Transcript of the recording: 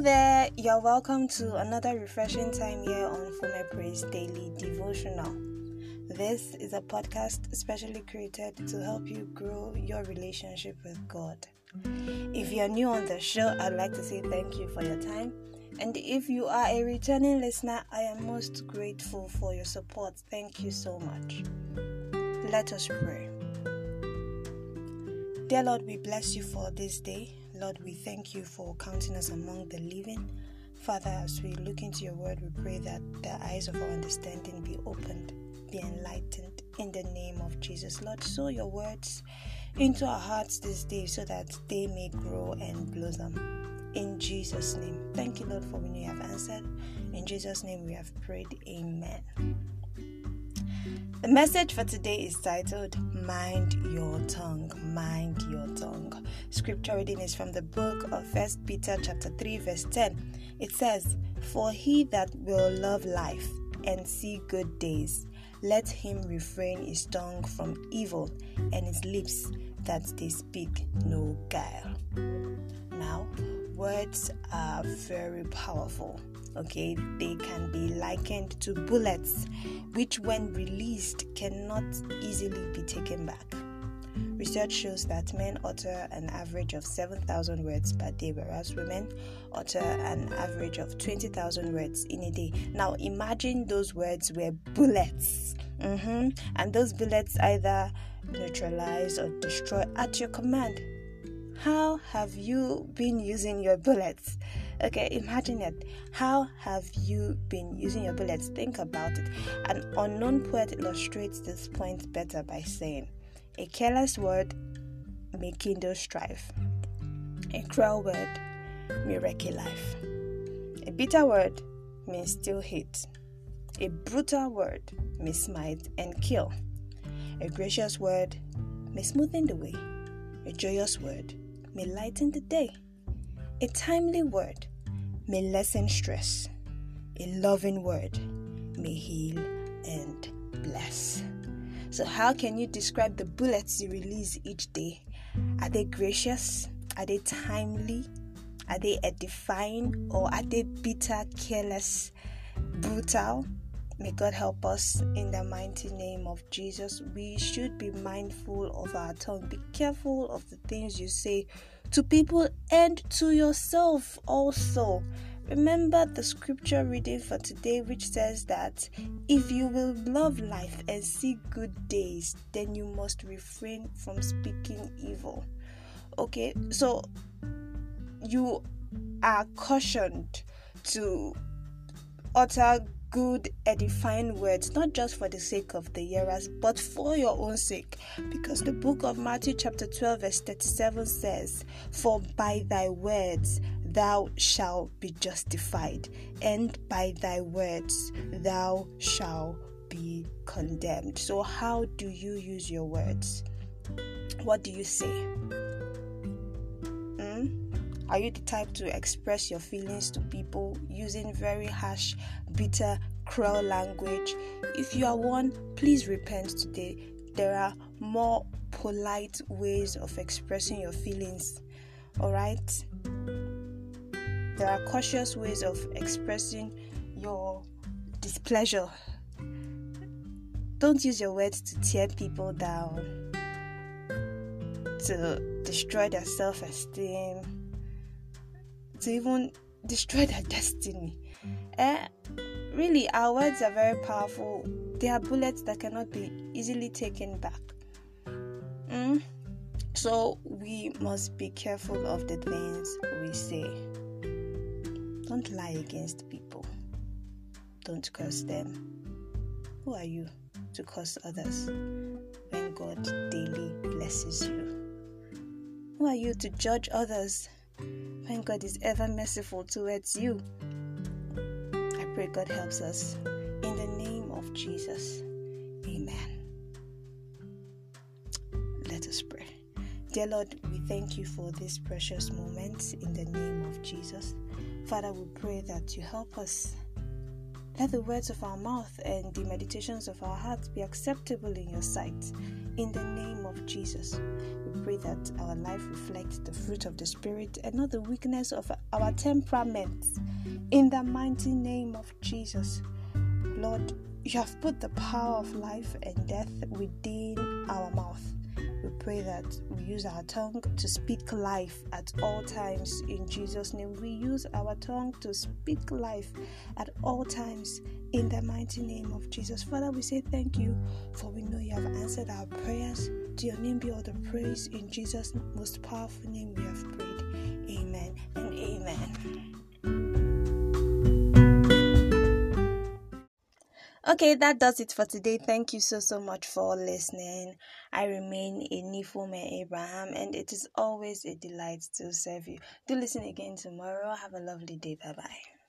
Hello there, you're welcome to another refreshing time here on Fume Praise Daily Devotional. This is a podcast specially created to help you grow your relationship with God. If you're new on the show, I'd like to say thank you for your time. And if you are a returning listener, I am most grateful for your support. Thank you so much. Let us pray. Dear Lord, we bless you for this day. Lord, we thank you for counting us among the living. Father, as we look into your word, we pray that the eyes of our understanding be opened, be enlightened in the name of Jesus. Lord, sow your words into our hearts this day so that they may grow and blossom. In Jesus' name. Thank you, Lord, for when you have answered. In Jesus' name we have prayed. Amen. The message for today is titled Mind Your Tongue. Mind Your Tongue. Scripture reading is from the book of First Peter chapter 3 verse 10. It says, "For he that will love life and see good days, let him refrain his tongue from evil and his lips that they speak no guile." Now, words are very powerful okay they can be likened to bullets which when released cannot easily be taken back. Research shows that men utter an average of 7000 words per day whereas women utter an average of 20000 words in a day. Now imagine those words were bullets. Mm-hmm. and those bullets either neutralize or destroy at your command. How have you been using your bullets Okay, imagine it. How have you been using your bullets? Think about it. An unknown poet illustrates this point better by saying, A careless word may kindle strife, a cruel word may wreck a life, a bitter word may still hate, a brutal word may smite and kill, a gracious word may smoothen the way, a joyous word may lighten the day. A timely word may lessen stress. A loving word may heal and bless. So, how can you describe the bullets you release each day? Are they gracious? Are they timely? Are they edifying? Or are they bitter, careless, brutal? May God help us in the mighty name of Jesus. We should be mindful of our tongue. Be careful of the things you say to people and to yourself also. Remember the scripture reading for today, which says that if you will love life and see good days, then you must refrain from speaking evil. Okay, so you are cautioned to utter good, edifying words, not just for the sake of the hearers, but for your own sake. Because the book of Matthew, chapter 12, verse 37 says, For by thy words thou shalt be justified, and by thy words thou shalt be condemned. So, how do you use your words? What do you say? Are you the type to express your feelings to people using very harsh, bitter, cruel language? If you are one, please repent today. There are more polite ways of expressing your feelings. Alright? There are cautious ways of expressing your displeasure. Don't use your words to tear people down, to destroy their self esteem to even destroy their destiny. Eh? Really, our words are very powerful. They are bullets that cannot be easily taken back. Mm? So we must be careful of the things we say. Don't lie against people. Don't curse them. Who are you to curse others when God daily blesses you? Who are you to judge others when God is ever merciful towards you. I pray God helps us. In the name of Jesus. Amen. Let us pray. Dear Lord, we thank you for this precious moment in the name of Jesus. Father, we pray that you help us. Let the words of our mouth and the meditations of our hearts be acceptable in your sight. In the name of Jesus. We pray that our life reflects the fruit of the Spirit and not the weakness of our temperament. In the mighty name of Jesus. Lord, you have put the power of life and death within our mouth. We pray that we use our tongue to speak life at all times in Jesus' name. We use our tongue to speak life at all times in the mighty name of Jesus. Father, we say thank you for we know you have answered our prayers. To your name be all the praise. In Jesus' most powerful name we have prayed. Amen and amen. Okay, that does it for today. Thank you so, so much for listening. I remain a Nifome Abraham, and it is always a delight to serve you. Do listen again tomorrow. Have a lovely day. Bye bye.